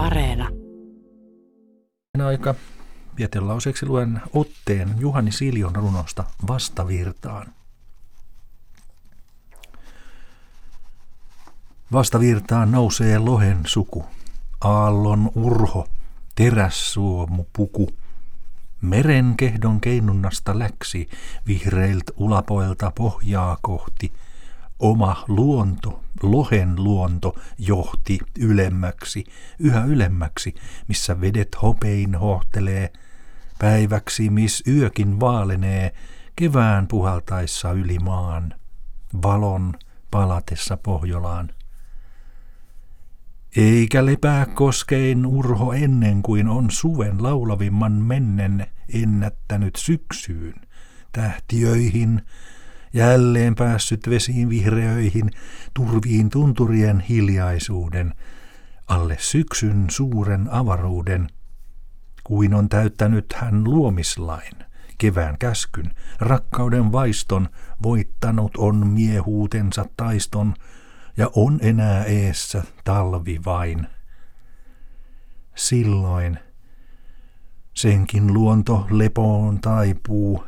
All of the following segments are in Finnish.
Areena. Aika vietelauseeksi luen otteen Juhani Siljon runosta Vastavirtaan. Vastavirtaan nousee lohen suku, aallon urho, terässuomu puku. Meren kehdon keinunnasta läksi vihreilt ulapoilta pohjaa kohti – Oma luonto, lohen luonto, johti ylemmäksi, yhä ylemmäksi, missä vedet hopein hohtelee, päiväksi, miss yökin vaalenee, kevään puhaltaessa yli maan, valon palatessa Pohjolaan. Eikä lepää koskein urho ennen kuin on suven laulavimman mennen ennättänyt syksyyn, tähtiöihin, jälleen päässyt vesiin vihreöihin, turviin tunturien hiljaisuuden, alle syksyn suuren avaruuden, kuin on täyttänyt hän luomislain, kevään käskyn, rakkauden vaiston, voittanut on miehuutensa taiston, ja on enää eessä talvi vain. Silloin senkin luonto lepoon taipuu,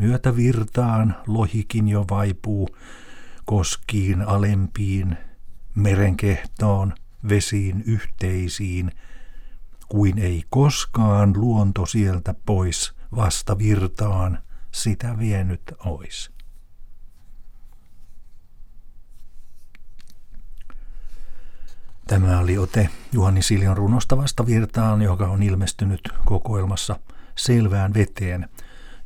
Myötä virtaan lohikin jo vaipuu, koskiin alempiin, merenkehtoon, vesiin yhteisiin, kuin ei koskaan luonto sieltä pois vasta virtaan sitä vienyt ois. Tämä oli ote Juhani Siljon runosta vasta virtaan, joka on ilmestynyt kokoelmassa Selvään veteen –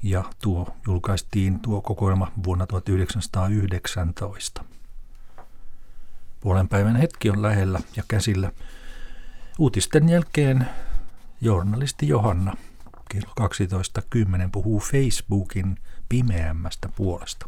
ja tuo julkaistiin tuo kokoelma vuonna 1919. Puolen päivän hetki on lähellä ja käsillä. Uutisten jälkeen journalisti Johanna kello 12.10 puhuu Facebookin pimeämmästä puolesta.